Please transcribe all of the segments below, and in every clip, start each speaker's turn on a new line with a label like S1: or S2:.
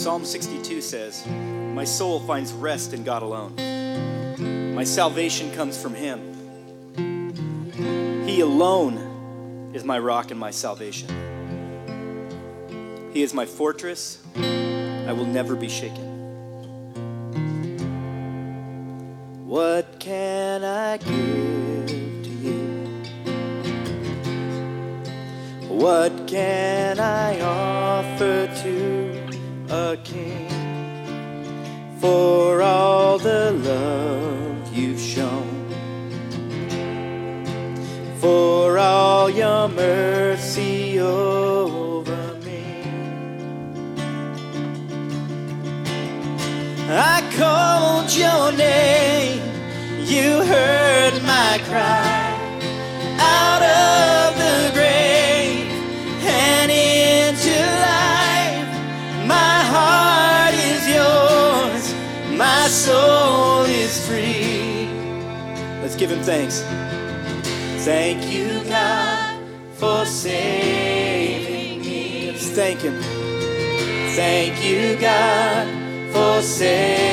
S1: Psalm 62 says, My soul finds rest in God alone. My salvation comes from Him. He alone is my rock and my salvation. He is my fortress. I will never be shaken. What can I give to you? What can I offer to a king for all the love you've shown? For all your mercy over me. I called your name, you heard my cry soul is free. Let's give him thanks. Thank you, God, for saving me. Let's thank him. Thank you, God, for saving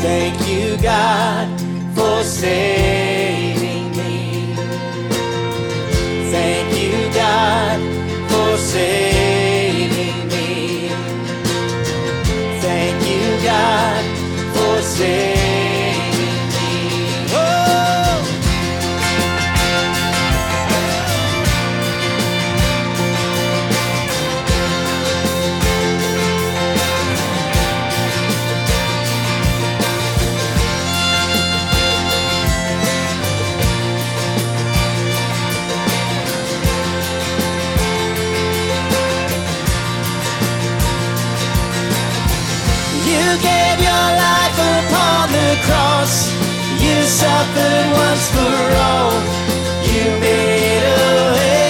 S1: Thank you, God, for saving gave your life upon the cross. You suffered once for all. You made a way.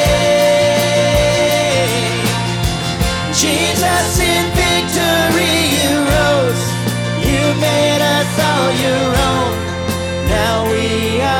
S1: Jesus, in victory, you rose. You made us all your own. Now we are